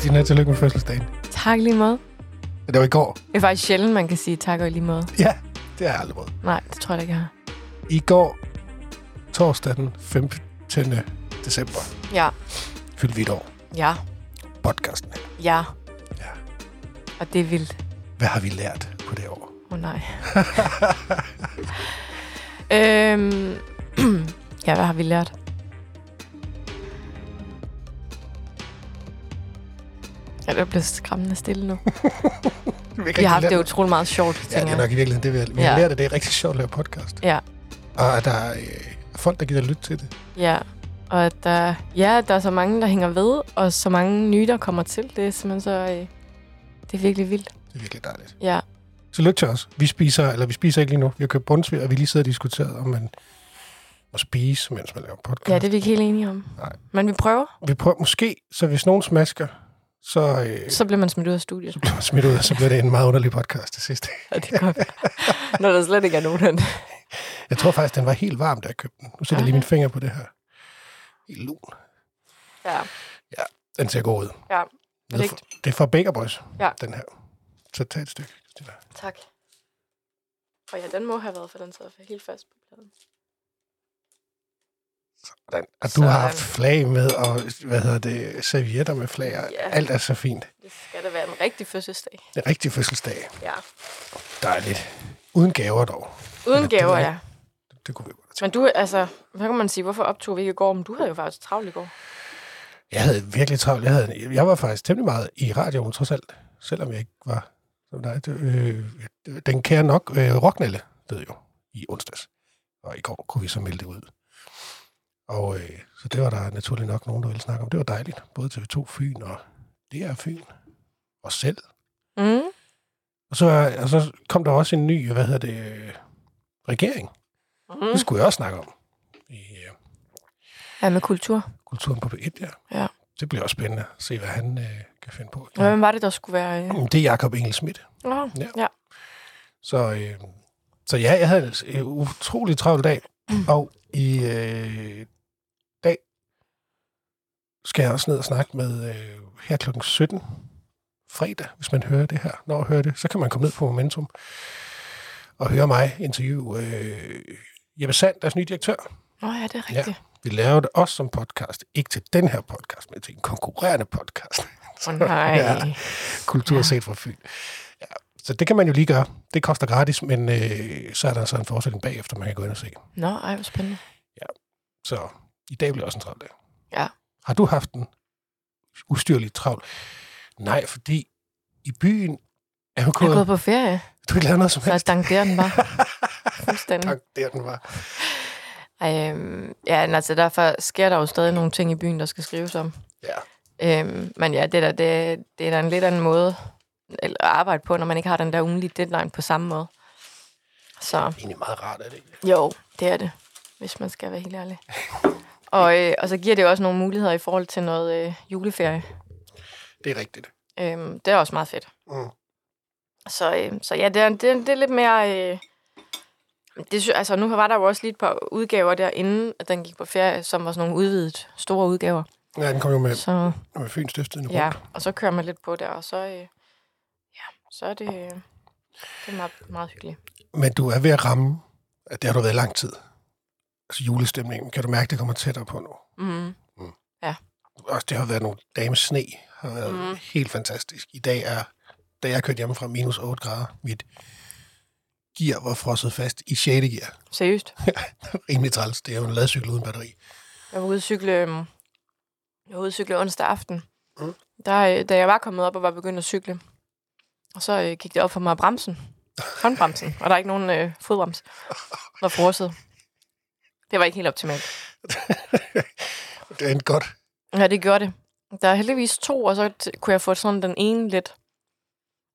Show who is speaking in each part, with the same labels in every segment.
Speaker 1: Christina, tillykke med fødselsdagen.
Speaker 2: Tak lige måde.
Speaker 1: Det var i går.
Speaker 2: Det er faktisk sjældent, man kan sige tak og lige måde.
Speaker 1: Ja, det har jeg aldrig prøvet.
Speaker 2: Nej, det tror jeg ikke, jeg har.
Speaker 1: I går, torsdag den 15. december,
Speaker 2: Ja,
Speaker 1: fyldte vi et år.
Speaker 2: ja,
Speaker 1: Podcasten
Speaker 2: ja.
Speaker 1: Ja.
Speaker 2: Og det er vildt.
Speaker 1: Hvad har vi lært på det år?
Speaker 2: Åh oh, nej. øhm, ja, hvad har vi lært? Ja, det bliver skræmmende stille nu. Vi har haft det utrolig meget sjovt,
Speaker 1: Ja, det er nok i virkeligheden det, vi har, vi har
Speaker 2: Ja.
Speaker 1: lært, at det er rigtig sjovt at lave podcast.
Speaker 2: Ja,
Speaker 1: Og at der er øh, folk, der gider lytte til det.
Speaker 2: ja. Og at der, ja, der er så mange, der hænger ved, og så mange nye, der kommer til. Det er simpelthen så... Øh, det er virkelig vildt.
Speaker 1: Det er virkelig dejligt.
Speaker 2: Ja,
Speaker 1: Så lyt til os. Vi spiser, eller vi spiser ikke lige nu. Vi har købt bundsvig, og vi lige sidder og diskuteret, om man må spise, mens man laver podcast.
Speaker 2: ja det er vi ikke helt enige om.
Speaker 1: Nej.
Speaker 2: Men vi prøver,
Speaker 1: Vi prøver måske, så hvis nogen smasker, så, øh,
Speaker 2: så bliver man smidt ud af studiet.
Speaker 1: så bliver man smidt ud, og så bliver det en meget underlig podcast til sidst.
Speaker 2: Ja, det være. Når der slet ikke er nogen det.
Speaker 1: Jeg tror faktisk, den var helt varm, da jeg købte den. Nu sætter jeg lige mine fingre på det her. Helt lun.
Speaker 2: Ja,
Speaker 1: Den ser god ud.
Speaker 2: ja.
Speaker 1: Det er,
Speaker 2: Perfekt.
Speaker 1: det er fra Baker Boys,
Speaker 2: Ja.
Speaker 1: den her. Så tag et stykke.
Speaker 2: Tak. Og ja, den må have været, for den sidder helt fast på pladen.
Speaker 1: Sådan. Og du
Speaker 2: Sådan.
Speaker 1: har haft flag med, og hvad hedder det, servietter med flag. og
Speaker 2: Ja.
Speaker 1: Alt er så fint.
Speaker 2: Det skal da være en rigtig fødselsdag.
Speaker 1: Det er rigtig fødselsdag.
Speaker 2: Ja.
Speaker 1: Dejligt. Uden gaver dog.
Speaker 2: Uden
Speaker 1: det
Speaker 2: gaver,
Speaker 1: ved
Speaker 2: ja.
Speaker 1: Det, det kunne vi godt.
Speaker 2: Men du, altså, hvad kan man sige, hvorfor optog vi ikke i går? Men du havde jo faktisk travlt i går.
Speaker 1: Jeg havde virkelig travlt. Jeg, havde, jeg var faktisk temmelig meget i radioen, trods alt. Selvom jeg ikke var... Så nej, det, øh, den kære nok øh, Rocknelle døde jo i onsdags. Og i går kunne vi så melde det ud. Og øh, så det var der naturligt nok nogen, der ville snakke om. Det var dejligt. Både TV2 Fyn og DR Fyn. Og selv.
Speaker 2: Mm.
Speaker 1: Og så, og så kom der også en ny, hvad hedder det, øh, regering.
Speaker 2: Mm.
Speaker 1: Det skulle jeg også snakke om. I øh,
Speaker 2: Ja, med kultur.
Speaker 1: Kulturen på P1, ja.
Speaker 2: Ja.
Speaker 1: Det bliver også spændende at se, hvad han øh, kan finde på.
Speaker 2: Hvem var det, der skulle være... Øh...
Speaker 1: Det er Jakob Engel Schmidt.
Speaker 2: Oh,
Speaker 1: Ja.
Speaker 2: ja.
Speaker 1: Så, øh, så ja, jeg havde en øh, utrolig travl dag, og i øh, skal jeg også ned og snakke med øh, her klokken 17 fredag, hvis man hører det her. Når man hører det, så kan man komme ned på Momentum og høre mig interview øh, Jeppe Sand, deres nye direktør.
Speaker 2: Åh, oh, ja, det er rigtigt.
Speaker 1: Vi laver det også som podcast, ikke til den her podcast, men til en konkurrerende podcast.
Speaker 2: Åh, oh, nej.
Speaker 1: Ja. Kultur
Speaker 2: Ja.
Speaker 1: set fra Fyn. Ja. Så det kan man jo lige gøre. Det koster gratis, men øh, så er der så en forestilling bagefter, man kan gå ind og se.
Speaker 2: Nå, ej, hvor spændende.
Speaker 1: Så i dag bliver også en travl dag.
Speaker 2: Ja.
Speaker 1: Har du haft en ustyrlig travl? Nej, fordi i byen er jo
Speaker 2: Jeg er
Speaker 1: gået...
Speaker 2: gået på ferie,
Speaker 1: Du har ikke lavet noget som
Speaker 2: så
Speaker 1: helst.
Speaker 2: dank der den var. Fuldstændig.
Speaker 1: Tak, der den var.
Speaker 2: Øhm, ja, men altså derfor sker der jo stadig nogle ting i byen, der skal skrives om.
Speaker 1: Ja.
Speaker 2: Øhm, men ja, det, der, det, det er da en lidt anden måde at arbejde på, når man ikke har den der ugenlige deadline på samme måde. Så
Speaker 1: Egentlig meget rart, er det ikke?
Speaker 2: jo, det er det, hvis man skal være helt ærlig. Og, øh, og så giver det også nogle muligheder i forhold til noget øh, juleferie.
Speaker 1: Det er rigtigt.
Speaker 2: Øhm, det er også meget fedt.
Speaker 1: Mm.
Speaker 2: Så, øh, så ja, det er, det, er, det er lidt mere... Øh, det, altså, nu var der jo også lige et par udgaver der, inden at den gik på ferie, som var sådan nogle udvidet store udgaver.
Speaker 1: Ja, den kom jo med,
Speaker 2: Så
Speaker 1: med Fyns Stiftstidende
Speaker 2: ja,
Speaker 1: rundt.
Speaker 2: og så kører man lidt på der, og så, øh, ja, så er det, øh, det er meget, meget hyggeligt.
Speaker 1: Men du er ved at ramme, at det har du været lang tid. Altså julestemningen. Kan du mærke, det kommer tættere på nu?
Speaker 2: Mm.
Speaker 1: Også det har været nogle dage med sne. har været mm. Helt fantastisk. I dag er, da jeg kørte hjemme fra minus 8 grader, mit gear var frosset fast i 6. gear.
Speaker 2: Seriøst.
Speaker 1: Rimelig træls. Det er jo en ladcykel uden batteri.
Speaker 2: Jeg var ude at cykle, øhm, jeg var ude at cykle onsdag aften.
Speaker 1: Mm.
Speaker 2: Der, øh, da jeg var kommet op og var begyndt at cykle, og så øh, gik det op for mig bremsen. Håndbremsen. Og der er ikke nogen øh, fodbrems. Var frosset. Det var ikke helt optimalt.
Speaker 1: det endte godt.
Speaker 2: Ja, det gjorde det. Der er heldigvis to, og så t- kunne jeg få sådan den ene lidt.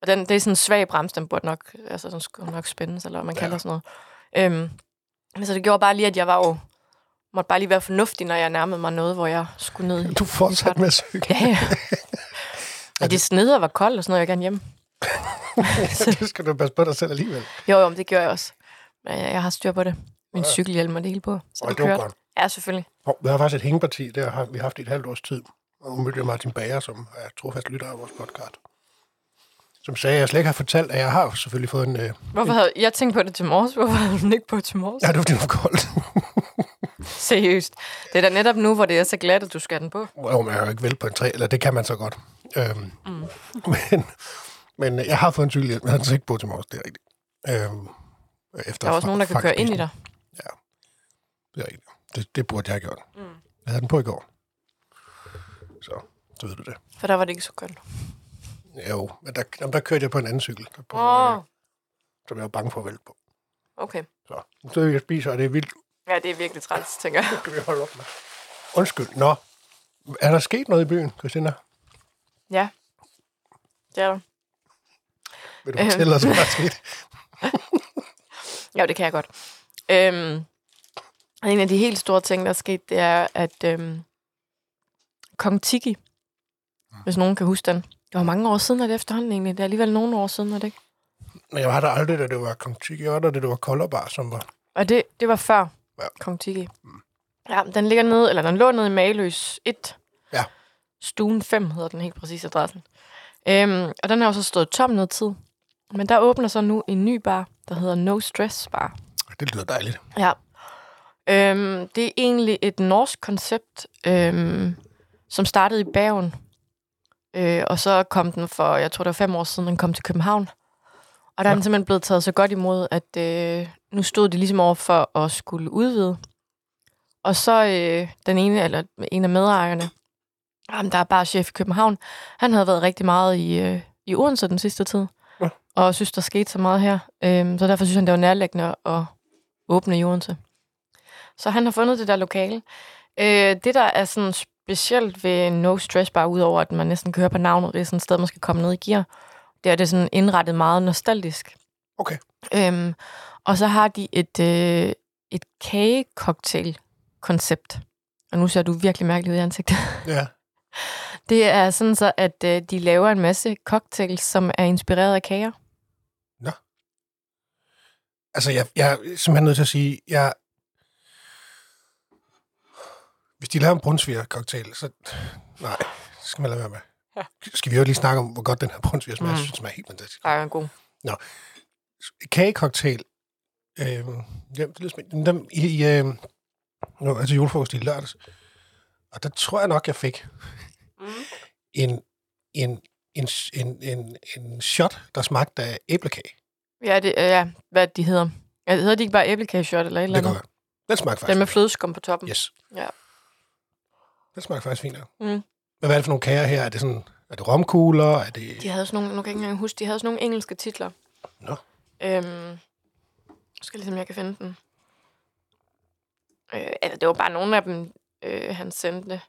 Speaker 2: Og den, det er sådan en svag brems, den burde nok, altså den skulle nok spændes, eller hvad man
Speaker 1: Ja.
Speaker 2: kalder sådan noget. Øhm, men så det gjorde bare lige, at jeg var jo, måtte bare lige være fornuftig, når jeg nærmede mig noget, hvor jeg skulle ned.
Speaker 1: Du fortsatte med at cykle.
Speaker 2: Ja, ja. Og det sned og var koldt og sådan noget, jeg gerne hjem.
Speaker 1: det skal du passe på dig selv alligevel.
Speaker 2: Jo, jo, det gør jeg også. Men jeg, jeg har styr på det. Min cykelhjelm og det hele på. Så
Speaker 1: Og
Speaker 2: det
Speaker 1: det var godt.
Speaker 2: Ja, selvfølgelig.
Speaker 1: Hov, Vi har faktisk et hængeparti, det har vi haft i et halvt års tid. Og nu mødte jeg Martin Bager, som er trofast lytter af vores podcast. Som sagde, at jeg slet ikke har fortalt, at jeg har selvfølgelig fået en... Øh,
Speaker 2: Hvorfor havde, jeg tænkte på det til morges. Hvorfor havde du ikke på til morges?
Speaker 1: ja, det var fordi, det var koldt.
Speaker 2: Seriøst. Det er da netop nu, hvor det er så glat, at du skal den på.
Speaker 1: Jo, men jeg har jo ikke vælte på en træ, eller det kan man så godt. Øhm, mm. men, men jeg har fået en cykelhjelm, jeg har den så ikke på til morges, det er rigtigt. Øhm, efter
Speaker 2: Der er også nogen, der kan køre ind i dig.
Speaker 1: Det er rigtigt. Det, det burde jeg have gjort. Mm. Jeg havde den på i går. Så, så ved du det.
Speaker 2: For der var det ikke så koldt.
Speaker 1: Jo, men der, jamen, der kørte jeg på en anden cykel, der på,
Speaker 2: Åh,
Speaker 1: øh, som jeg var bange for at vælte på.
Speaker 2: okay.
Speaker 1: Så, så jeg spiser, og det er vildt.
Speaker 2: Ja, det er virkelig træls, tænker jeg.
Speaker 1: Det kan vi holde op med. Undskyld. Nå, er der sket noget i byen, Christina?
Speaker 2: Ja, det er der.
Speaker 1: Vil du fortælle os, hvad der er sket?
Speaker 2: Ja, det kan jeg godt. Øhm, en af de helt store ting, der er sket, det er, at øhm, Kong Tiki, hvis nogen kan huske den, det var mange år siden, at det efterhånden egentlig. Det er alligevel nogle år siden, er det ikke?
Speaker 1: Men jeg var der aldrig, da det var Kontiki. Jeg var der, da det var Kolderbar, som var...
Speaker 2: Og det, det var før
Speaker 1: Ja.
Speaker 2: ja. Kong Tiki. Ja, den ligger nede, eller den lå nede i Maløs 1.
Speaker 1: Ja.
Speaker 2: Stuen 5 hedder den helt præcis adressen. Øhm, og den har jo så stået tom noget tid. Men der åbner så nu en ny bar, der hedder No Stress Bar.
Speaker 1: Det lyder dejligt.
Speaker 2: Ja. Øhm, det er egentlig et norsk koncept, øhm, som startede i Bergen. Øh, og så kom den for, jeg tror det var fem år siden, den kom til København. Og der er
Speaker 1: Ja.
Speaker 2: den simpelthen blevet taget så godt imod, at øh, nu stod de ligesom over for at skulle udvide. Og så øh, den ene, eller en af medejerne, ham, der er bare chef i København, han havde været rigtig meget i, øh, i Odense den sidste tid.
Speaker 1: Ja.
Speaker 2: Og synes, der skete så meget her. Øhm, så derfor synes han, det var nærliggende at åbne i Odense. Så han har fundet det der lokale. Øh, det, der er sådan specielt ved No Stress Bar, udover at man næsten kan høre på navnet, det er sådan et sted, man skal komme ned i gear, det er det sådan indrettet meget nostalgisk.
Speaker 1: Okay.
Speaker 2: Øhm, og så har de et, øh, et kage-cocktail-koncept. Og nu ser du virkelig mærkelig ud i ansigtet.
Speaker 1: Ja.
Speaker 2: Det er sådan så, at øh, de laver en masse cocktails, som er inspireret af kager.
Speaker 1: Altså, jeg, jeg er simpelthen nødt til at sige, jeg... Hvis de laver en brunsviger-cocktail, så... Nej, det skal man lade være med.
Speaker 2: Ja.
Speaker 1: Skal vi jo lige snakke om, hvor godt den her brunsviger smager?
Speaker 2: Mm.
Speaker 1: Jeg synes, den smager helt fantastisk.
Speaker 2: Der er en god.
Speaker 1: Kagecocktail. Øh, ja, det lyder spændende. Dem, i, i, øh, nu, altså julefrokost i lørdags. Og der tror jeg nok, jeg fik
Speaker 2: Mm.
Speaker 1: en, en, en, en, en, en shot, der smagte af æblekage.
Speaker 2: Ja, det, øh, ja, hvad de hedder. Ja, hedder de ikke bare æblekageshot eller et eller
Speaker 1: Det
Speaker 2: andet?
Speaker 1: går Den smagte faktisk
Speaker 2: Den med flødeskum på toppen.
Speaker 1: Yes.
Speaker 2: Ja.
Speaker 1: Den smagte faktisk fint.
Speaker 2: Mm.
Speaker 1: Men hvad er det for nogle kager her? Er det sådan, er det romkugler? Er det...
Speaker 2: De havde sådan nogle, nu kan jeg ikke engang huske, de havde sådan nogle engelske titler.
Speaker 1: Nå.
Speaker 2: Øhm, skal lige se, om jeg kan finde den. Øh, eller det var bare nogle af dem, øh, han sendte.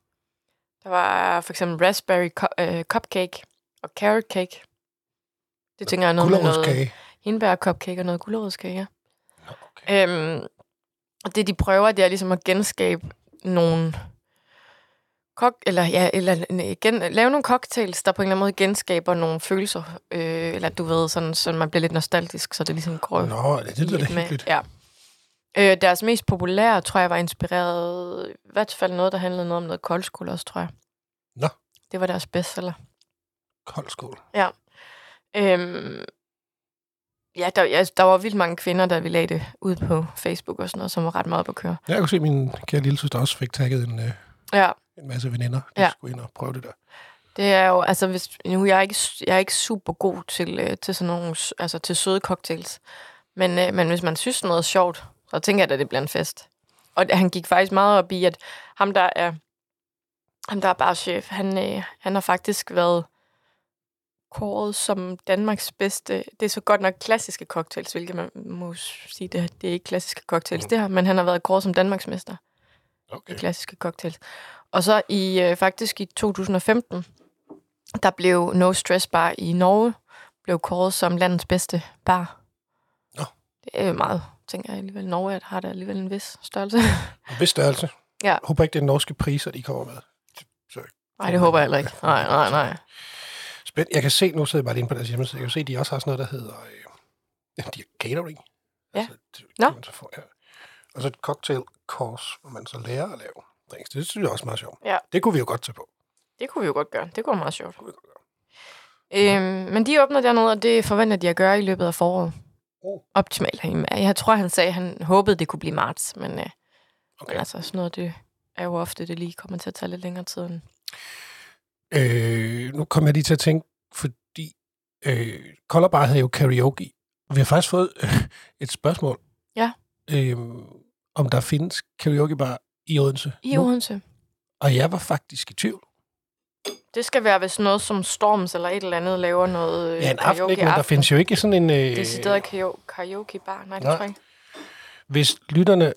Speaker 2: Der var for eksempel raspberry cu- øh, cupcake og carrot cake. Det tænker jeg er noget med noget hindbær cupcake og noget gulerodskage, ja.
Speaker 1: Nå, okay.
Speaker 2: Øhm, og det, de prøver, det er ligesom at genskabe nogle kok eller ja, eller en- gen, lave nogle cocktails, der på en eller anden måde genskaber nogle følelser, øh, eller du ved, sådan, så man bliver lidt nostalgisk, så det ligesom går
Speaker 1: Nå, det, det lyder da hyggeligt.
Speaker 2: Ja. Øh, deres mest populære, tror jeg, var inspireret, i hvert fald noget, der handlede noget om noget koldskole også, tror jeg.
Speaker 1: Nå.
Speaker 2: Det var deres bestseller.
Speaker 1: Kold skål.
Speaker 2: Øhm, ja, der, ja, der var vildt mange kvinder, der ville lagde det ud på Facebook og sådan noget, som var ret meget på køre.
Speaker 1: Jeg kunne se, at min kære lille søster også fik tagget en, øh,
Speaker 2: Ja,
Speaker 1: en masse veninder. De
Speaker 2: Ja.
Speaker 1: skulle ind og prøve det der.
Speaker 2: det er jo, altså hvis, nu er jeg ikke, jeg er ikke super god til, øh, til sådan nogle, altså til søde cocktails. Men, øh, men hvis man synes noget er sjovt, så tænker jeg, at det bliver en fest. Og han gik faktisk meget op i, at ham der er, ham der er bare chef, han, øh, han har faktisk været kåret som Danmarks bedste. Det er så godt nok klassiske cocktails, hvilket man må sige, det, det er ikke klassiske cocktails, det her, men han har været kåret som Danmarks mester
Speaker 1: Okay.
Speaker 2: klassiske cocktails. Og så i øh, faktisk i 2015, der blev No Stress Bar i Norge blev kåret som landets bedste bar.
Speaker 1: Nå.
Speaker 2: Det er jo meget, tænker jeg alligevel. Norge har der alligevel en vis størrelse.
Speaker 1: En vis størrelse.
Speaker 2: Ja.
Speaker 1: Jeg håber ikke, det er norske priser, de kommer med. Så
Speaker 2: Nej, det håber jeg heller ikke. Nej, nej, nej.
Speaker 1: spændt. Jeg kan se, nu sidder jeg bare inde på deres hjemmeside, jeg kan se, at de også har sådan noget, der hedder øh, de har catering.
Speaker 2: Ja.
Speaker 1: Altså, det,
Speaker 2: Nå.
Speaker 1: man så få, ja. Og så et cocktail course, hvor man så lærer at lave drinks. Det synes jeg også er meget sjovt.
Speaker 2: Ja.
Speaker 1: Det kunne vi jo godt tage på.
Speaker 2: Det kunne vi jo godt gøre. Det kunne være meget sjovt.
Speaker 1: kunne vi godt
Speaker 2: Øhm, men de åbner dernede, og det forventer de at gøre i løbet af foråret.
Speaker 1: Oh.
Speaker 2: Optimalt. Jeg tror, han sagde, at han håbede, det kunne blive marts, men, øh, okay. Men altså, sådan noget, det er jo ofte, det lige kommer til at tage lidt længere tid. End...
Speaker 1: Øh, nu kommer jeg lige til at tænke, fordi øh, Colorbar havde jo karaoke. Vi har faktisk fået øh, et spørgsmål.
Speaker 2: Ja.
Speaker 1: Øh, om der findes karaokebar i Odense.
Speaker 2: I
Speaker 1: nu.
Speaker 2: Odense.
Speaker 1: Og jeg var faktisk i tvivl.
Speaker 2: Det skal være, hvis noget som Storms eller et eller andet laver noget øh,
Speaker 1: Ja, en aften, ikke, men der findes jo ikke sådan en... Øh,
Speaker 2: Decideret karaoke, karaoke bar. Nej, det
Speaker 1: Nej.
Speaker 2: tror jeg ikke.
Speaker 1: hvis lytterne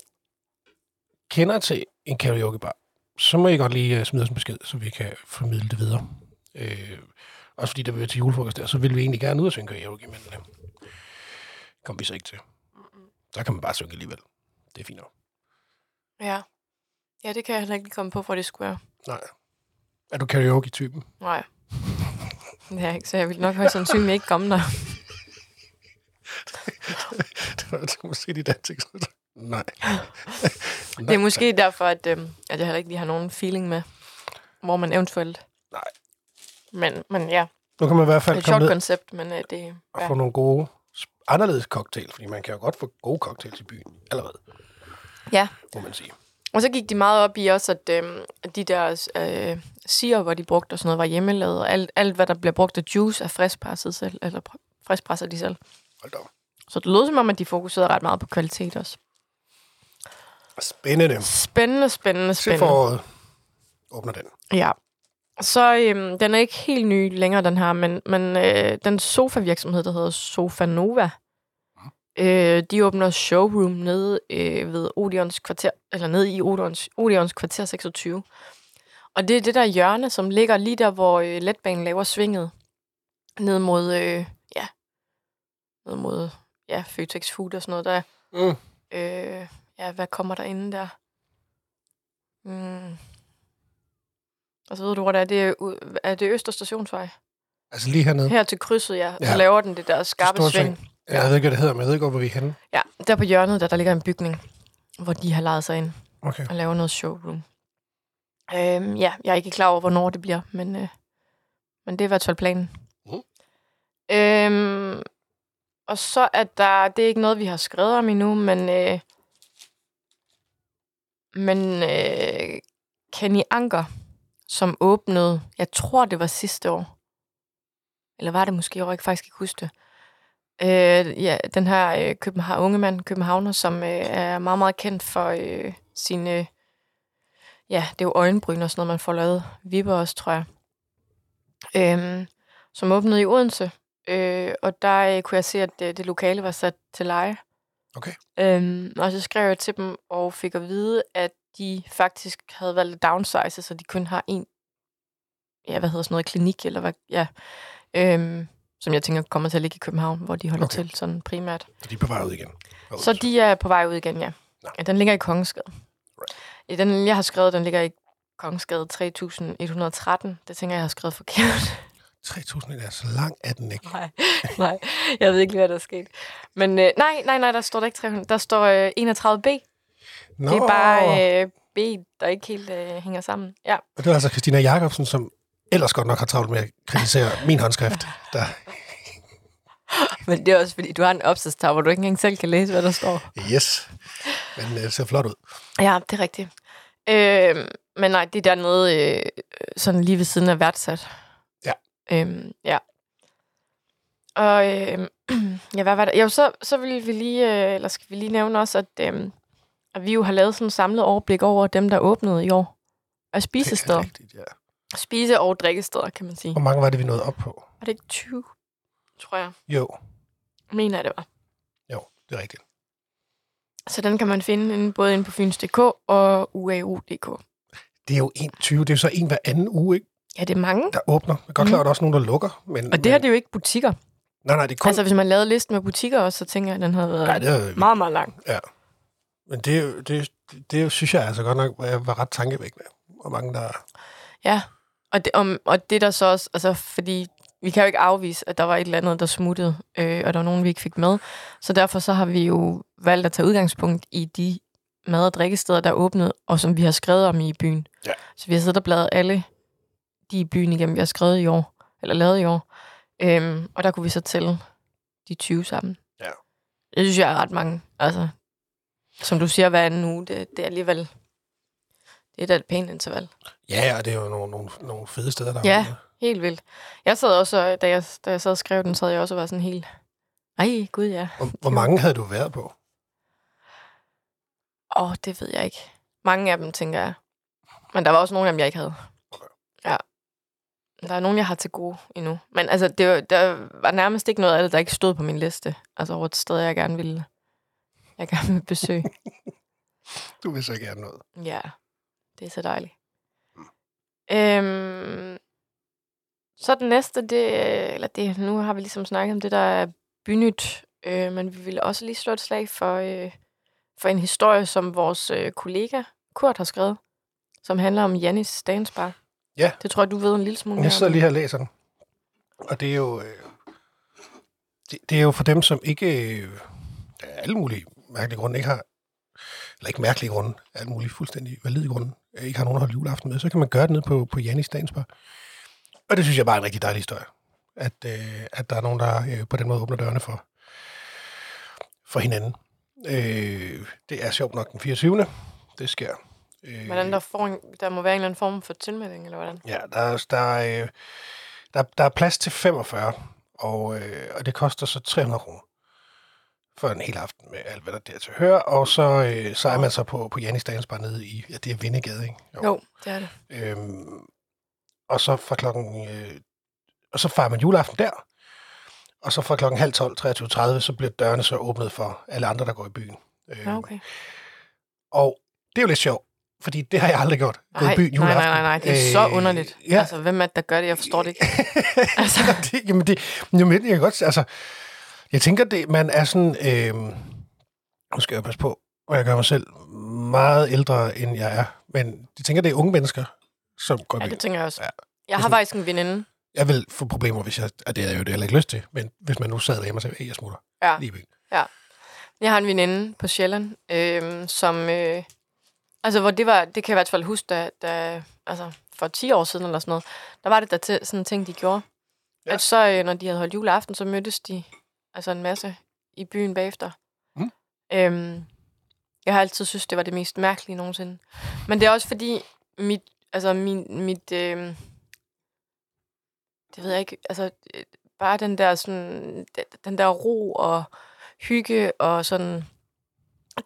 Speaker 1: kender til en karaokebar, så må I godt lige uh, smide os en besked, så vi kan formidle det videre. Øh, også fordi der vil være til julefrokost der, så vil vi egentlig gerne ud og synge karaoke, men øh, kom vi så ikke til. Så kan man bare synge alligevel. Det er fint nok.
Speaker 2: Ja. Ja, det kan jeg heller ikke komme på, hvor det skulle være.
Speaker 1: Nej. Er du karaoke-typen?
Speaker 2: Nej. Jeg ikke, så jeg vil nok højst sandsynligt ikke komme der.
Speaker 1: det var det, du må se dit ansigt. Nej.
Speaker 2: Det er måske derfor, at, øh, at jeg heller ikke lige har nogen feeling med, hvor man eventuelt...
Speaker 1: Nej.
Speaker 2: Men, men ja,
Speaker 1: Nu kan man i hvert
Speaker 2: det er
Speaker 1: fald
Speaker 2: et sjovt koncept, men øh, det...
Speaker 1: og
Speaker 2: Ja.
Speaker 1: få nogle gode, anderledes cocktails, fordi man kan jo godt få gode cocktails i byen allerede,
Speaker 2: ja.
Speaker 1: må man sige.
Speaker 2: Og så gik de meget op i også, at, øh, de der øh, siger, hvor de brugte og sådan noget, var hjemmelavet. Og alt, alt, hvad der bliver brugt af juice, er friskpresset selv. Eller pr- friskpresser de selv.
Speaker 1: Hold da.
Speaker 2: Så det lød som om, at de fokuserede ret meget på kvalitet også.
Speaker 1: Spændende.
Speaker 2: Spændende, spændende,
Speaker 1: Til
Speaker 2: spændende.
Speaker 1: foråret åbner den.
Speaker 2: Ja. Så øhm, den er ikke helt ny længere, den her, men, men øh, den sofa-virksomhed, der hedder Sofa Nova, øh, de åbner showroom nede øh, ved Odeons kvarter, eller nede i Odeons, Odeons kvarter 26. Og det er det der hjørne, som ligger lige der, hvor øh, letbanen laver svinget ned mod, øh, ja, ned mod, ja, Føtex Food og sådan noget der.
Speaker 1: Mm.
Speaker 2: Øh, ja, hvad kommer der inde der? Mm. Og så ved du, hvor det er. Det er, er det Øster Stationsvej?
Speaker 1: Altså lige hernede.
Speaker 2: Her til krydset, ja. Så
Speaker 1: Ja.
Speaker 2: laver den det der skarpe sving.
Speaker 1: sving. Ja. Jeg ved ikke, hvad det hedder, men jeg ved ikke, hvor vi er henne.
Speaker 2: Ja, der på hjørnet, der, der ligger en bygning, hvor de har lejet sig ind
Speaker 1: Okay.
Speaker 2: og laver noget showroom. Øhm, ja, jeg er ikke klar over, hvornår det bliver, men, øh, men det er i hvert fald planen.
Speaker 1: Mm.
Speaker 2: Øhm, og så er der, det er ikke noget, vi har skrevet om endnu, men, øh, men øh, Kenny Anker, som åbnede, jeg tror, det var sidste år, eller var det måske jeg kan faktisk ikke huske det. Øh, ja, den her øh, København, unge mand, københavner, som øh, er meget, meget kendt for øh, sine, ja, det er jo øjenbryn og sådan noget, man får lavet. Vipper også, tror jeg. Øhm, som åbnede i Odense. Øh, og der øh, kunne jeg se, at det, det lokale var sat til leje.
Speaker 1: Okay.
Speaker 2: Øhm, og så skrev jeg til dem og fik at vide, at de faktisk havde valgt at downsize, så de kun har en, ja, hvad hedder sådan noget, klinik, eller hvad, ja, øhm, som jeg tænker kommer til at ligge i København, hvor de holder
Speaker 1: Okay.
Speaker 2: til sådan primært.
Speaker 1: Så de er på vej ud igen.
Speaker 2: Så de er på vej ud igen, ja. Ja den ligger i Kongensgade.
Speaker 1: Right.
Speaker 2: Ja, den, jeg har skrevet, den ligger i Kongensgade 3113. Det tænker jeg, jeg har skrevet forkert.
Speaker 1: 3.000 er så lang er den ikke.
Speaker 2: nej, nej, jeg ved ikke lige, hvad der er sket. Men øh, nej, nej, nej, der står der ikke 300. Der står øh, 31B.
Speaker 1: Nå,
Speaker 2: Det er bare øh, B, der ikke helt øh, hænger sammen. Ja.
Speaker 1: Og det er altså Christina Jacobsen, som ellers godt nok har travlt med at kritisere min håndskrift. Der,
Speaker 2: Men det er også, fordi du har en opsatstavle, hvor du ikke engang selv kan læse, hvad der står.
Speaker 1: yes. Men øh, det ser flot ud.
Speaker 2: Ja, det er rigtigt. Øh, men nej, det er dernede, øh, sådan lige ved siden af værtsat.
Speaker 1: Ja.
Speaker 2: Øhm, ja. Og øh, ja, hvad var det? Jo, så, så vil vi lige, øh, eller skal vi lige nævne også, at, øh, at vi jo har lavet sådan et samlet overblik over dem, der åbnede i år. Af spisesteder.
Speaker 1: Det er rigtigt, ja.
Speaker 2: Spise- og drikkesteder, kan man sige.
Speaker 1: Hvor mange var det, vi nåede op på?
Speaker 2: Var det ikke 20, tror jeg?
Speaker 1: Jo,
Speaker 2: Mener jeg, det var.
Speaker 1: jo, det er rigtigt.
Speaker 2: Så den kan man finde inde, både inde på Fyns.dk og uau.dk.
Speaker 1: Det er jo 21, det er jo så en hver anden uge, ikke?
Speaker 2: Ja, det er mange.
Speaker 1: der åbner. Jeg er godt klar, at der er også nogen, der lukker. Men.
Speaker 2: Og det her, det er jo ikke butikker.
Speaker 1: Nej, nej, det er kun...
Speaker 2: Altså, hvis man lavede listen med butikker også, så tænker jeg, at den havde været
Speaker 1: nej, det er,
Speaker 2: meget, meget lang.
Speaker 1: men det, jo- det, det synes jeg altså godt nok var ret tankevækkende. Hvor mange der...
Speaker 2: Ja, og det, om, og det der så også, altså fordi vi kan jo ikke afvise, at der var et eller andet, der smuttede, øh, og der var nogen, vi ikke fik med. Så derfor så har vi jo valgt at tage udgangspunkt i de mad- og drikkesteder, der er åbnet, og som vi har skrevet om i byen.
Speaker 1: Ja.
Speaker 2: Så vi har siddet og bladret alle de i byen igennem, vi har skrevet i år, eller lavet i år. Øhm, og der kunne vi så tælle de 20 sammen.
Speaker 1: Ja.
Speaker 2: Det synes jeg er ret mange. Altså, som du siger, hver anden uge, det, det er alligevel... Er et pænt interval.
Speaker 1: Ja, og det er jo nogle, nogle, nogle fede steder, der
Speaker 2: Ja. Helt vildt. Jeg sad også, da jeg, da jeg sad og skrev den, sad jeg også og var sådan helt... Ej, gud ja.
Speaker 1: Hvor, hvor mange havde du været på?
Speaker 2: Åh, oh, det ved jeg ikke. Mange af dem, tænker jeg. Men der var også nogle af dem, jeg ikke havde. Ja. Der er nogle, jeg har til gode endnu. Men altså, det var, der var nærmest ikke noget af det, der ikke stod på min liste. Altså over et sted, jeg gerne ville, jeg gerne vil besøge.
Speaker 1: Du vil så gerne noget.
Speaker 2: ja, det er så dejligt. Øhm, så den næste, det, eller det, nu har vi ligesom snakket om det, der er bynyt. Øh, men vi ville også lige slå et slag for, øh, for en historie, som vores øh, kollega Kurt har skrevet, som handler om Jannis Dansbar.
Speaker 1: Ja.
Speaker 2: Det tror jeg, du ved en lille smule
Speaker 1: Jeg sidder lige her og læser den. Og det er jo... Øh, det, det er jo for dem, som ikke... Øh, af alle mulige mærkelige grunde ikke har... Eller ikke mærkelige grunde, alle mulige fuldstændig valide grunde, øh, ikke har nogen at holde juleaften med, så kan man gøre det nede på, på Janis Dansbar. Og det synes jeg bare er en rigtig dejlig historie. At, øh, at der er nogen, der øh, på den måde åbner dørene for, for hinanden. Øh, det er sjovt nok den 24. Det sker. Øh,
Speaker 2: Hvordan der, får en, der må være en eller anden form for tilmelding, eller hvordan?
Speaker 1: Ja, der, er- der, er, øh, der, der er plads til 45, og, øh, og det koster så 300 kroner for en hel aften med alt, hvad der er til at høre. Og så, øh, så er man så på, på Janis Dagens bare nede i, ja, det er Vindegade, ikke?
Speaker 2: Jo, det er det.
Speaker 1: Øhm, og så fra klokken, øh, og så fejrer man juleaften der. Og så fra klokken halv 12, 23.30, så bliver dørene så åbnet for alle andre, der går i byen. Øhm,
Speaker 2: Ja, okay.
Speaker 1: Og det er jo lidt sjovt, fordi det har jeg aldrig gjort. Gået i
Speaker 2: Nej,
Speaker 1: byen
Speaker 2: nej, nej,
Speaker 1: juleaften.
Speaker 2: nej, nej, det er så
Speaker 1: Øh,
Speaker 2: underligt.
Speaker 1: Ja,
Speaker 2: Altså, hvem er det, der gør det? Jeg forstår det ikke. altså,
Speaker 1: det, jamen det, jamen jeg kan godt, altså, jeg tænker, det, man er sådan, øh, nu skal jeg passe på, og jeg gør mig selv meget ældre, end jeg er, men jeg tænker, det er unge mennesker, som går
Speaker 2: ja, det tænker jeg også.
Speaker 1: Ja.
Speaker 2: Jeg har faktisk en veninde.
Speaker 1: Jeg vil få problemer, hvis jeg, og det er jo det, jeg heller ikke lyst til, men hvis man nu sad derhjemme og sagde, hey, jeg smutter
Speaker 2: Ja.
Speaker 1: lige i byen.
Speaker 2: Jeg har en veninde på Sjælland, øh, som... Øh, altså, hvor det var... Det kan jeg i hvert fald huske, da, da, altså, for 10 år siden eller sådan noget, der var det der til, sådan en ting, de gjorde.
Speaker 1: Ja.
Speaker 2: Ja. At så, øh, når de havde holdt juleaften, så mødtes de altså en masse i byen bagefter.
Speaker 1: Mm.
Speaker 2: Øhm, jeg har altid synes, det var det mest mærkelige nogensinde. Men det er også fordi, mit, altså min, mit, øh, det ved jeg ikke, altså øh, bare den der sådan, den der ro og hygge og sådan,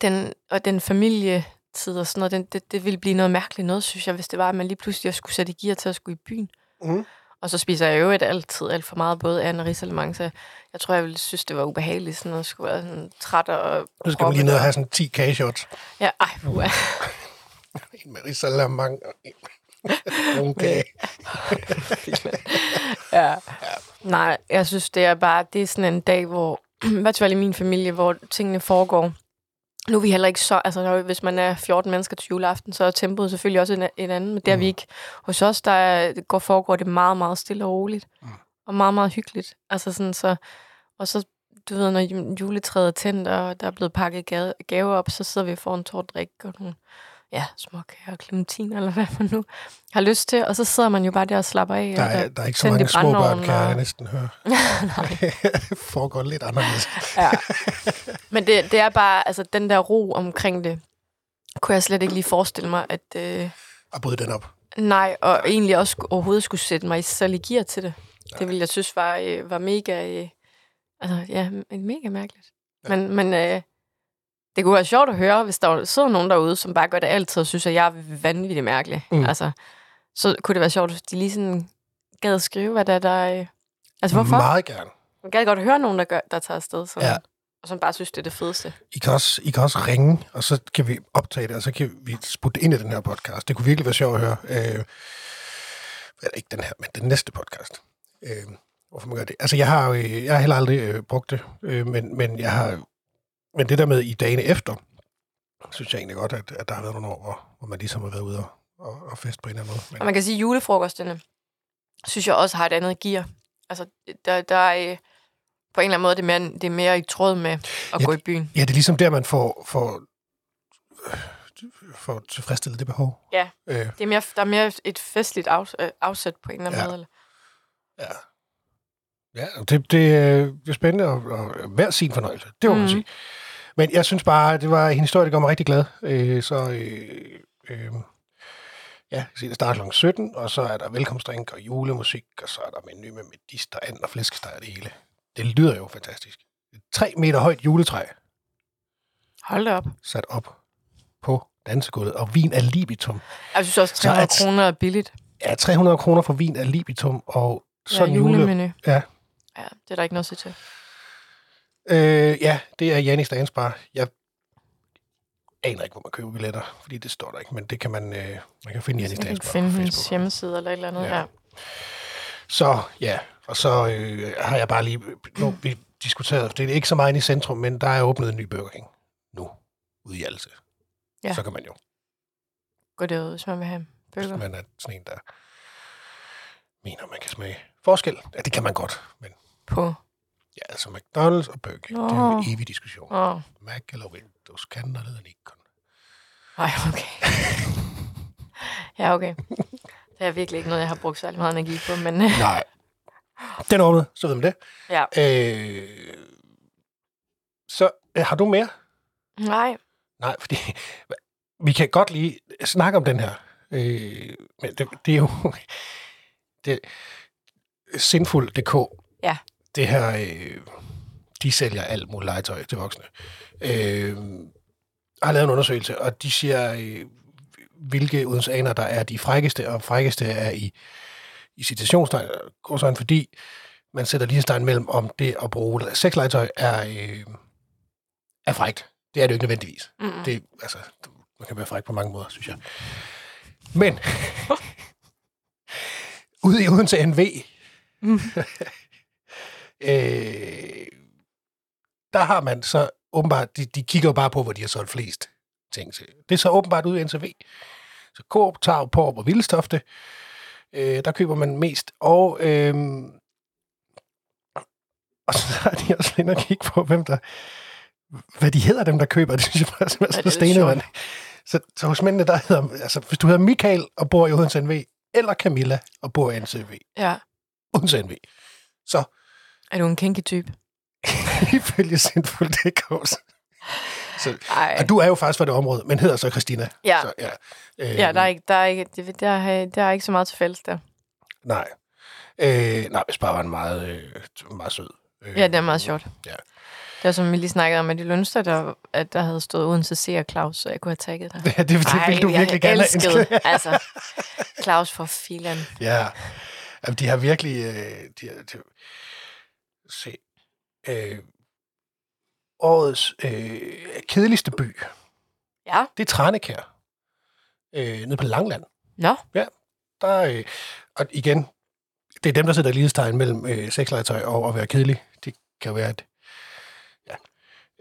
Speaker 2: den, og den familietid og sådan noget, den, det, det ville blive noget mærkeligt noget, synes jeg, hvis det var, at man lige pludselig skulle sætte gear til at skulle i byen.
Speaker 1: Mm.
Speaker 2: Og så spiser jeg jo et altid alt for meget, både Anne og risalemang, så jeg tror, jeg ville synes, det var ubehageligt, sådan at skulle være sådan træt og...
Speaker 1: Nu skal man lige ned og have sådan 10 kageshots.
Speaker 2: Ja, ej, uha.
Speaker 1: En med risalamang og en kage.
Speaker 2: ja. Nej, jeg synes, det er bare, det er sådan en dag, hvor, i hvert fald i min familie, hvor tingene foregår. Nu er vi heller ikke så, altså hvis man er 14 mennesker til juleaften, så er tempoet selvfølgelig også en, en anden, men det er vi ikke. Hos os, der er, går, foregår det meget, meget stille og roligt.
Speaker 1: Mm.
Speaker 2: Og meget, meget hyggeligt. Altså sådan så, og så, du ved, når ju- juletræet er tændt, og der er blevet pakket gave, gaver op, så sidder vi foran tårt drik og nogle, ja, småkager og clementiner, eller hvad man nu har lyst til. Og så sidder man jo bare der og slapper af.
Speaker 1: Der
Speaker 2: og
Speaker 1: er, der er ikke så mange små børn,
Speaker 2: brændeovnen,
Speaker 1: kan jeg
Speaker 2: og-
Speaker 1: næsten høre. det foregår lidt anderledes.
Speaker 2: Ja. Men det, det er bare, altså den der ro omkring det, kunne jeg slet ikke lige forestille mig, at øh,
Speaker 1: Og bryde den op.
Speaker 2: nej, og egentlig også overhovedet skulle sætte mig i selv i gear til det. Det ville jeg synes var, øh, var mega, øh, altså ja, mega mærkeligt.
Speaker 1: Ja.
Speaker 2: Men, men øh, det kunne være sjovt at høre, hvis der sidder nogen derude, som bare gør det altid og synes, at jeg er vanvittigt mærkelig.
Speaker 1: Mm.
Speaker 2: Altså, så kunne det være sjovt, hvis de lige sådan gad skrive, hvad der er, der... Øh, altså hvorfor?
Speaker 1: Meget gerne.
Speaker 2: Jeg gad godt høre nogen, der, gør, der tager afsted, sådan,
Speaker 1: Ja.
Speaker 2: og som bare synes, det er det fedeste.
Speaker 1: I kan, også, I kan også ringe, og så kan vi optage det, og så kan vi sputte ind i den her podcast. Det kunne virkelig være sjovt at høre. Øh, eller ikke den her, men den næste podcast. Øh, hvorfor man gør det. Altså, jeg har øh, jeg har heller aldrig øh, brugt det, øh, men, men jeg har men det der med i dagene efter, synes jeg egentlig godt, at, at der har været nogle år, hvor, hvor man ligesom har været ude og, og, og fest på en eller anden måde.
Speaker 2: Og
Speaker 1: Men,
Speaker 2: man kan sige, at julefrokosterne, synes jeg også har et andet gear. Altså, der, der er øh, på en eller anden måde, det er mere, det er mere i tråd med at
Speaker 1: Ja,
Speaker 2: gå i byen.
Speaker 1: ja, det er ligesom der, man får, får øh, for at tilfredsstille det behov.
Speaker 2: Ja.
Speaker 1: Øh,
Speaker 2: Det er mere, der er mere et festligt af, øh, afsæt på en eller anden
Speaker 1: Ja.
Speaker 2: måde. Eller?
Speaker 1: ja. Ja, det, det, øh, det er spændende og, og hver sin fornøjelse. Det må mm. man sige. Men jeg synes bare, det var en historie, der gør mig rigtig glad. Øh, så øh, øh, ja, så det starter kl. 17, og så er der velkomstdrink og julemusik, og så er der menu med medister, and og flæskesteg og det hele. Det lyder jo fantastisk. Et tre meter højt juletræ
Speaker 2: Hold op.
Speaker 1: sat op på dansegulvet, og vin af libitum.
Speaker 2: Jeg synes også,
Speaker 1: Så
Speaker 2: 300
Speaker 1: at-
Speaker 2: kroner er billigt.
Speaker 1: Ja, 300 kroner for vin af libitum, og sådan
Speaker 2: ja,
Speaker 1: jule...
Speaker 2: julemenu.
Speaker 1: Ja.
Speaker 2: Ja, det er der ikke noget at sige til.
Speaker 1: Øh, ja, det er Janis Dansbar. Jeg aner ikke, hvor man køber billetter, fordi det står der ikke, men det kan man, øh, man kan finde Janis Dansbar
Speaker 2: du finde
Speaker 1: på
Speaker 2: hendes hjemmeside eller et eller andet.
Speaker 1: Ja.
Speaker 2: Ja.
Speaker 1: Så ja, og så øh, har jeg bare lige, nu vi diskuteret, det er ikke så meget inde i centrum, men der er åbnet en ny Burger King nu, ude i Alse.
Speaker 2: Ja.
Speaker 1: Så kan man jo,
Speaker 2: Gå derud, hvis man vil have
Speaker 1: hvis
Speaker 2: bøger.
Speaker 1: man er sådan en, der mener, man kan smage forskel. Ja, det kan man godt, men
Speaker 2: På.
Speaker 1: Ja, altså McDonald's og Burger King, det er en evig diskussion.
Speaker 2: Åh,
Speaker 1: Mac eller Windows, kan eller Nikon.
Speaker 2: nej, okay. ja, okay. Det er virkelig ikke noget, jeg har brugt særlig meget energi på, men øh,
Speaker 1: Nej. Den er åbnet, så ved man det.
Speaker 2: ja.
Speaker 1: Øh, så øh, har du mere?
Speaker 2: Nej,
Speaker 1: Nej, fordi vi kan godt lige snakke om den her. Øh, men det, det er jo det, Sinful.dk.
Speaker 2: Ja.
Speaker 1: Det her, øh, de sælger alt muligt legetøj til voksne. Øh, har lavet en undersøgelse, og de siger, øh, hvilke odenseaner, der er de frækkeste, og frækkeste er i, i citationstegn, fordi man sætter lighedstegn mellem, om det at bruge sexlegetøj er, øh, er frækt. Det er det jo ikke nødvendigvis.
Speaker 2: Mm-mm.
Speaker 1: Det, altså, man kan være fræk på mange måder, synes jeg. Men, ude i Odense NV,
Speaker 2: Mm.
Speaker 1: øh, der har man så åbenbart, de, de kigger jo bare på, hvor de har solgt flest ting til. Det er så åbenbart ude i NCV. Så Coop, Tav, Porp og Vildstofte, øh, der køber man mest. Og, øh, og så har de også lidt at kigge på, hvem der, hvad de hedder, dem der køber. Det synes jeg bare er så stenevand. Så, så hos mændene, der hedder, altså hvis du hedder Michael og bor i Odense NV, eller Camilla og bor i NCV,
Speaker 2: ja.
Speaker 1: Odense NV, så
Speaker 2: Er du en kinky type?
Speaker 1: ifølge Sinful.dk. Så,
Speaker 2: Nej.
Speaker 1: og du er jo faktisk fra det område, men hedder så Christina.
Speaker 2: Ja.
Speaker 1: Så, ja. Øh,
Speaker 2: Ja, der er ikke, der er ikke, der, er, der er ikke så meget til fælles der.
Speaker 1: Nej. Øh, nej, hvis bare var en meget, øh, meget sød. Øh,
Speaker 2: Ja, det er meget sjovt.
Speaker 1: Ja.
Speaker 2: Det er som vi lige snakkede om, at de lønste, der, at der havde stået uden til og Claus, så jeg kunne have tagget dig.
Speaker 1: Ja, det, det
Speaker 2: Ej,
Speaker 1: vil du
Speaker 2: jeg
Speaker 1: virkelig gerne
Speaker 2: elskede, altså, Claus for filan.
Speaker 1: Ja. Jamen, de har virkelig... Øh, de, de, se. Øh, årets øh, kedeligste by,
Speaker 2: Ja,
Speaker 1: det er Tranekær. Øh, nede på Langland.
Speaker 2: nå,
Speaker 1: Der, øh, og igen, det er dem, der sætter lighedstegn mellem øh, sexlegetøj og at være kedelig. Det kan jo være, at... Ja.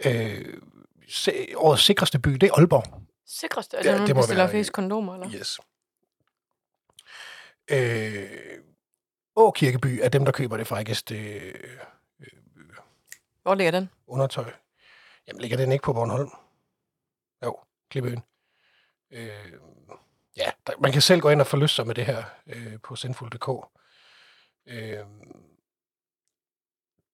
Speaker 1: Øh, se, årets sikreste by, det er Aalborg.
Speaker 2: sikreste. Er
Speaker 1: Ja,
Speaker 2: det
Speaker 1: det må
Speaker 2: bestiller
Speaker 1: være-
Speaker 2: flest kondomer, eller?
Speaker 1: Yes. Øh, Åkirkeby er dem, der køber det frækkeste øh,
Speaker 2: Hvor ligger den?
Speaker 1: undertøj. Jamen, ligger den ikke på Bornholm? Jo, Klippeøen. Øh, ja, der, man kan selv gå ind og forlyste sig med det her øh, på sinful.dk. Øh,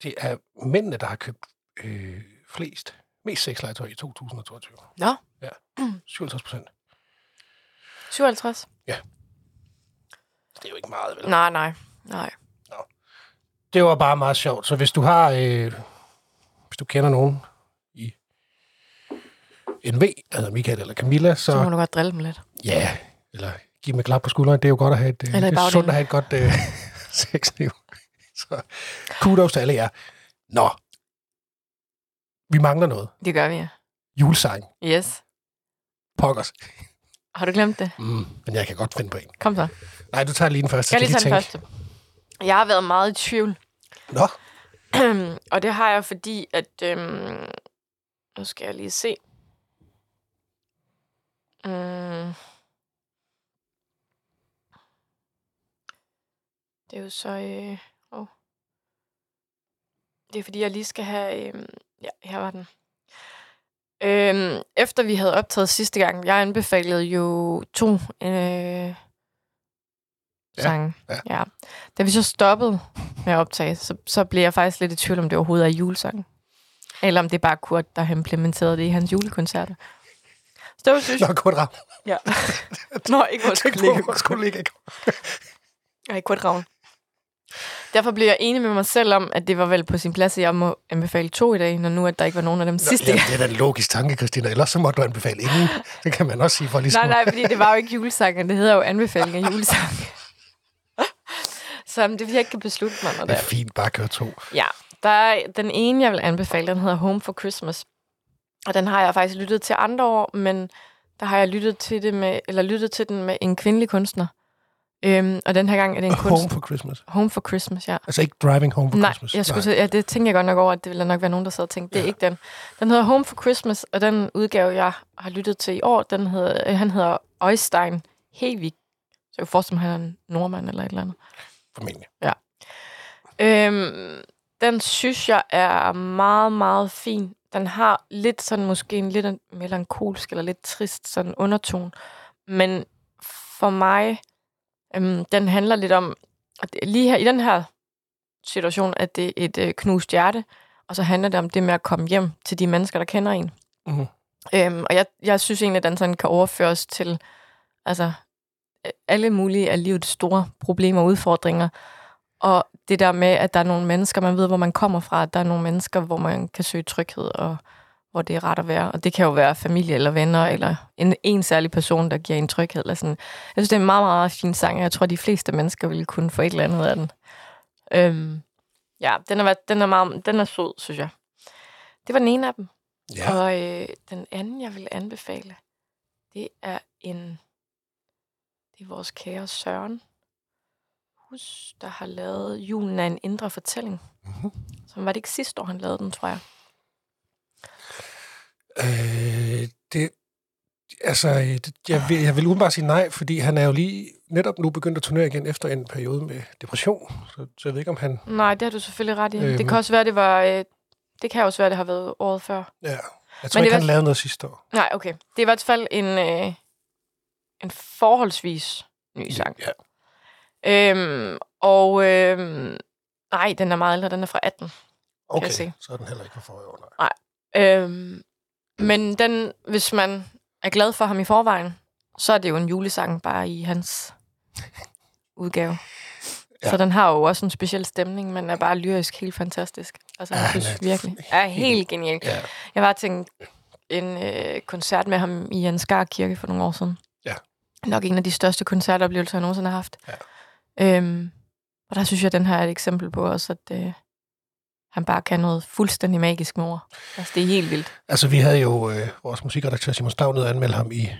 Speaker 1: det er mændene, der har købt øh, flest, mest sexlegetøj i 2022.
Speaker 2: Nå.
Speaker 1: Ja, 57 procent.
Speaker 2: 57?
Speaker 1: Det er jo ikke meget, vel?
Speaker 2: Nej, nej, nej.
Speaker 1: det var bare meget sjovt. Så hvis du har, øh, hvis du kender nogen i NV, altså Michael eller Camilla, så,
Speaker 2: Så må du godt drille dem lidt.
Speaker 1: ja, eller give dem et klap på skulderen. Det er jo godt at have et, øh, det er sundt at have et godt øh, sexliv. Så kudos til alle jer. Nå, vi mangler noget.
Speaker 2: Det gør vi, ja.
Speaker 1: Julesang.
Speaker 2: Yes.
Speaker 1: Pokkers.
Speaker 2: Har du glemt det?
Speaker 1: Mm, men jeg kan godt finde på en.
Speaker 2: Kom så.
Speaker 1: Nej, du tager lige den første.
Speaker 2: Jeg lige
Speaker 1: kan
Speaker 2: tage den første. Jeg har været meget i tvivl.
Speaker 1: Nå,
Speaker 2: og det har jeg, fordi at... Øhm, nu skal jeg lige se. Mm. Det er jo så... Øh, oh. Det er fordi, jeg lige skal have... Øh, ja, her var den. Øhm, efter vi havde optaget sidste gang, jeg anbefalede jo to øh, sange.
Speaker 1: ja.
Speaker 2: ja. Da vi så stoppede med at optage, så, så blev jeg faktisk lidt i tvivl, om det overhovedet er julesangen. Eller om det er bare Kurt, der har implementeret det i hans julekoncerter. Så det var, synes
Speaker 1: Nå, Kurt Ravn.
Speaker 2: Ja. Nå, ikke vores kollega.
Speaker 1: vores kollega.
Speaker 2: Nej, Kurt Ravn. Derfor blev jeg enig med mig selv om, at det var vel på sin plads, at jeg må anbefale to i dag, når nu at der ikke var nogen af dem
Speaker 1: Nå,
Speaker 2: sidste
Speaker 1: ja,
Speaker 2: gang.
Speaker 1: det er da en logisk tanke, Christina. Ellers så måtte du anbefale ingen. Det kan man også sige for ligesom...
Speaker 2: Nej, nej, fordi det var jo ikke julesangen. Det hedder jo anbefaling af julesang. Så det er, fordi jeg ikke kan beslutte mig, når
Speaker 1: Det er
Speaker 2: er.
Speaker 1: fint, bare køre to.
Speaker 2: Ja, der er den ene, jeg vil anbefale, den hedder Home for Christmas. Og den har jeg faktisk lyttet til andre år, men der har jeg lyttet til, det med, eller lyttet til den med en kvindelig kunstner. Øhm, og den her gang er det en kunstner.
Speaker 1: Home for Christmas.
Speaker 2: Home for Christmas, ja.
Speaker 1: Altså ikke Driving Home for
Speaker 2: Nej,
Speaker 1: Christmas.
Speaker 2: jeg skulle, Nej. Ja, det tænker jeg godt nok over, at det ville nok være nogen, der sad og tænkte, det er
Speaker 1: Ja.
Speaker 2: ikke den. Den hedder Home for Christmas, og den udgave, jeg har lyttet til i år, den hedder, øh, han hedder Øjstein Hevig. Så jeg kan forestille mig, han er en nordmand eller et eller andet.
Speaker 1: Formentlig.
Speaker 2: Øhm, den synes jeg er meget, meget fin. Den har lidt sådan måske en lidt melankolsk eller lidt trist sådan undertone. Men for mig, øhm, den handler lidt om, at lige her i den her situation, at det er et øh, knust hjerte, og så handler det om det med at komme hjem til de mennesker, der kender en.
Speaker 1: Mhm.
Speaker 2: Øhm, og jeg, jeg synes egentlig, at den sådan kan overføres til altså, alle mulige af livets store problemer og udfordringer. Og det der med, at der er nogle mennesker, man ved, hvor man kommer fra, at der er nogle mennesker, hvor man kan søge tryghed, og hvor det er rart at være. Og det kan jo være familie eller venner, eller en, en særlig person, der giver en tryghed. Eller sådan. Jeg synes, det er en meget, meget fin sang, og jeg tror, de fleste mennesker ville kunne få et eller andet af den. Øhm, ja, den er, den, er meget, den er sød, synes jeg. Det var den ene af dem.
Speaker 1: Ja.
Speaker 2: Og øh, den anden, jeg vil anbefale, det er en... Det er vores kære Søren Hus, der har lavet Julen af en indre fortælling.
Speaker 1: Mhm.
Speaker 2: Som var det ikke sidste år, han lavede den, tror jeg.
Speaker 1: Øh, det, altså, øh, det, jeg, vil, jeg vil udenbart sige nej, fordi han er jo lige netop nu begyndt at turnere igen efter en periode med depression. Så, så jeg ved ikke, om han...
Speaker 2: Nej, det har du selvfølgelig ret i.
Speaker 1: Øhm.
Speaker 2: Det kan også være, det var... Øh, det kan også være, det har været året før.
Speaker 1: Ja, jeg
Speaker 2: Men
Speaker 1: tror
Speaker 2: det
Speaker 1: ikke, han lavede noget sidste år.
Speaker 2: Nej, okay. Det er i hvert fald en, øh, en forholdsvis ny sang.
Speaker 1: Ja.
Speaker 2: Øhm, og øhm, nej, den er meget ældre. Den er fra 18.
Speaker 1: Okay,
Speaker 2: jeg se.
Speaker 1: så er den heller ikke for forrige år, nej.
Speaker 2: Øhm, men den, hvis man er glad for ham i forvejen, så er det jo en julesang bare i hans udgave.
Speaker 1: Ja.
Speaker 2: Så den har jo også en speciel stemning, men er bare lyrisk helt fantastisk. Altså,
Speaker 1: Ja,
Speaker 2: jeg synes
Speaker 1: er
Speaker 2: virkelig, er helt genial.
Speaker 1: Ja.
Speaker 2: Jeg var til en, en øh, koncert med ham i Ansgar Kirke for nogle år siden. Nok en af de største koncertoplevelser, jeg nogensinde har haft.
Speaker 1: Ja.
Speaker 2: Øhm, og der synes jeg, at den her er et eksempel på også, at øh, han bare kan noget fuldstændig magisk med ord. Altså, det er helt vildt.
Speaker 1: Altså, vi havde jo øh, vores musikredaktør Simon Stav nede og anmelde ham i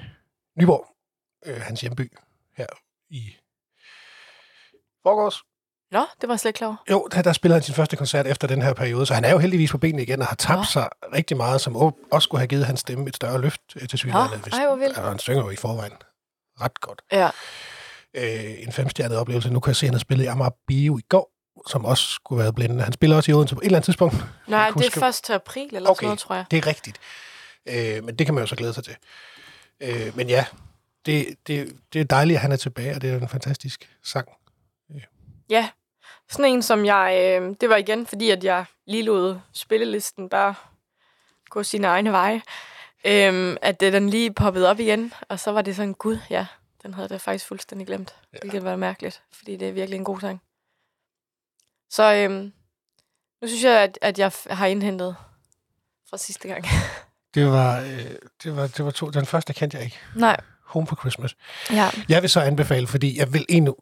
Speaker 1: Nyborg, øh, hans hjemby, her i forgårs.
Speaker 2: Nå, det var jeg slet ikke klar over.
Speaker 1: Jo, der, der spillede han sin første koncert efter den her periode, så han er jo heldigvis på benene igen og har tabt
Speaker 2: Nå.
Speaker 1: sig rigtig meget, som også skulle have givet hans stemme et større løft øh, til synligheden.
Speaker 2: Nå, ej, hvor vildt.
Speaker 1: Ja, han synger jo i forvejen ret godt.
Speaker 2: Ja.
Speaker 1: Øh, en femstjernet oplevelse. Nu kan jeg se, at han har spillet i Amager Bio i går, som også skulle være blændende. Han spiller også i Odense på et eller andet tidspunkt.
Speaker 2: Nej, det er
Speaker 1: huske-
Speaker 2: først til april eller
Speaker 1: Okay.
Speaker 2: sådan noget, tror jeg.
Speaker 1: Det er rigtigt. Øh, men det kan man jo så glæde sig til. Øh, men ja, det, det, det er dejligt, at han er tilbage, og det er en fantastisk sang.
Speaker 2: Ja, sådan en som jeg... Øh, det var igen, fordi at jeg lige lod spillelisten bare gå sine egne veje. Øh, at det, den lige poppede op igen, og så var det sådan, gud, ja, den havde jeg faktisk fuldstændig glemt.
Speaker 1: Ja.
Speaker 2: Hvilket var mærkeligt, fordi det er virkelig en god sang. Så øh, nu synes jeg, at, at jeg har indhentet fra sidste gang.
Speaker 1: Det var, øh, det var, det var to. Den første kendte jeg ikke.
Speaker 2: Nej,
Speaker 1: Home for Christmas.
Speaker 2: ja.
Speaker 1: Jeg vil så anbefale, fordi jeg vil en,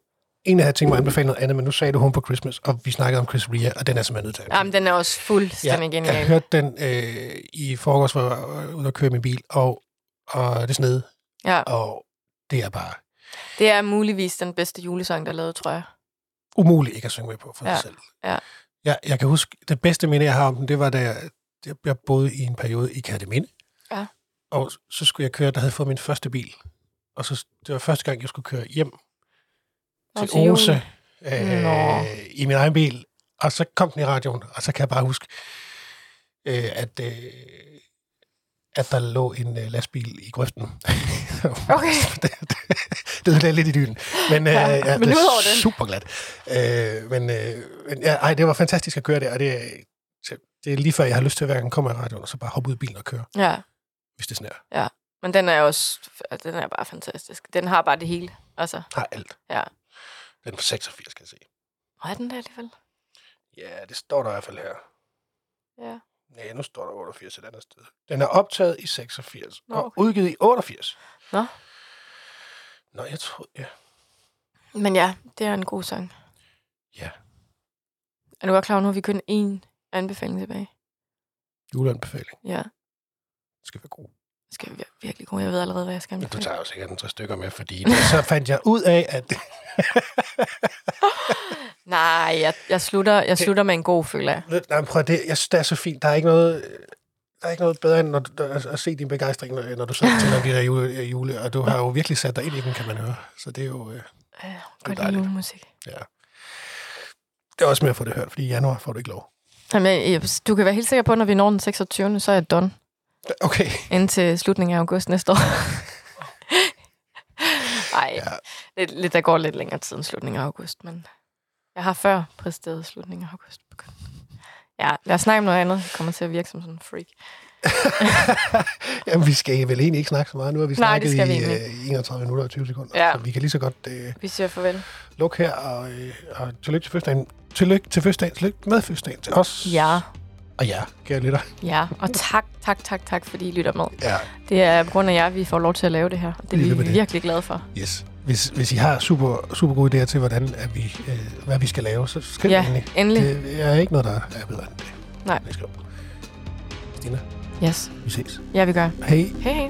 Speaker 1: en af have tænkt mig at anbefale noget andet, men nu sagde du Home for Christmas, og vi snakkede om Chris Rea, og den er simpelthen nødt til at
Speaker 2: Jamen, den er også fuldstændig
Speaker 1: jeg
Speaker 2: genial.
Speaker 1: hørte den øh, i forgårs, hvor jeg var ude og køre min bil, og, og det snede,
Speaker 2: Ja,
Speaker 1: og det er bare
Speaker 2: det er muligvis den bedste julesang, der er lavet, tror jeg.
Speaker 1: umuligt ikke at synge med på for
Speaker 2: Ja,
Speaker 1: sig selv.
Speaker 2: ja.
Speaker 1: Jeg, jeg kan huske, det bedste minde, jeg har om den, det var, da jeg, jeg, jeg boede i en periode i Kærteminde.
Speaker 2: Ja.
Speaker 1: Og så skulle jeg køre, der havde jeg fået min første bil. Og så, det var første gang, jeg skulle køre hjem til
Speaker 2: til.
Speaker 1: Ose øh,
Speaker 2: Nå.
Speaker 1: i min egen bil. Og så kom den i radioen, og så kan jeg bare huske, øh, at, øh, at der lå en øh, lastbil i grøften.
Speaker 2: Okay.
Speaker 1: det, det, det ødelagde lidt i dynen. Men, øh,
Speaker 2: Ja,
Speaker 1: ja,
Speaker 2: men
Speaker 1: det er super glat. Øh, men øh, men ja, ej, det var fantastisk at køre der, og det, det er lige før, jeg har lyst til, at hver gang kommer i radioen, og så bare hoppe ud i bilen og køre,
Speaker 2: Ja,
Speaker 1: hvis det snær.
Speaker 2: men den er også, den er bare fantastisk. Den har bare det hele. Altså,
Speaker 1: Har alt.
Speaker 2: Ja.
Speaker 1: Den er på 86, skal jeg se.
Speaker 2: hvor er den der alligevel?
Speaker 1: Ja, det står der i hvert fald her.
Speaker 2: Ja.
Speaker 1: Nej, nu står der 88 et andet sted. Den er optaget i 86
Speaker 2: Nå,
Speaker 1: og
Speaker 2: okay.
Speaker 1: udgivet i 88.
Speaker 2: Nå.
Speaker 1: Nå, jeg tror, ja.
Speaker 2: Men ja, det er en god sang.
Speaker 1: Ja.
Speaker 2: Er du godt klar over, nu har vi kun én anbefaling tilbage?
Speaker 1: Juleanbefaling.
Speaker 2: Ja,
Speaker 1: Det skal være god.
Speaker 2: Det skal vir- virkelig god. Jeg ved allerede, hvad jeg skal
Speaker 1: du tager jo sikkert en tre stykker med, fordi det, så fandt jeg ud af, at
Speaker 2: Nej, jeg, jeg, slutter, jeg slutter med en god føler jeg.
Speaker 1: Nej, prøv det, jeg synes, det er så fint. Der er ikke noget, der er ikke noget bedre, end når, du- at, at se din begejstring, når, når du så tænder de der jule, jule, og du har jo virkelig sat dig ind i den, kan man høre. Så det er jo, øh,
Speaker 2: Øh,
Speaker 1: er dejligt.
Speaker 2: julemusik.
Speaker 1: ja. Det er også med at få det hørt, fordi i januar får du ikke lov.
Speaker 2: Jamen, jeg, du kan være helt sikker på, at når vi når den 26. så er jeg done.
Speaker 1: Okay.
Speaker 2: Indtil slutningen af august næste år. Ej,
Speaker 1: Ja.
Speaker 2: lidt, lidt, der går lidt længere tid end slutningen af august, men jeg har før præsteret slutningen af august. Ja, lad os snakke om noget andet. Jeg kommer til at virke som sådan en freak.
Speaker 1: Jamen, vi skal vel egentlig ikke snakke så meget. Nu har vi
Speaker 2: Nej,
Speaker 1: snakket
Speaker 2: vi
Speaker 1: i øh, 31 minutter og 20 sekunder.
Speaker 2: Ja.
Speaker 1: Så vi kan lige så godt øh,
Speaker 2: Vi siger farvel.
Speaker 1: lukke her, og, øh, og tillykke til fødselsdagen. Tillykke til fødselsdagen. Tillykke med fødselsdagen til os.
Speaker 2: Ja,
Speaker 1: Og ja, kære lytter.
Speaker 2: ja. Og tak, tak, tak, tak, fordi I lytter med.
Speaker 1: Ja,
Speaker 2: Det er på grund af jer, vi får lov til at lave det her. Det er
Speaker 1: Lige
Speaker 2: vi
Speaker 1: det.
Speaker 2: virkelig glade for.
Speaker 1: yes. Hvis, hvis I har super, super gode idéer til, hvordan at vi, øh, hvad vi skal lave, så skriv
Speaker 2: Ja,
Speaker 1: endelig.
Speaker 2: endelig.
Speaker 1: Det er ikke noget, der er bedre end det.
Speaker 2: Nej.
Speaker 1: Det skriv. Stina,
Speaker 2: Yes.
Speaker 1: vi ses.
Speaker 2: Ja, vi gør.
Speaker 1: Hej.
Speaker 2: Hej, hej.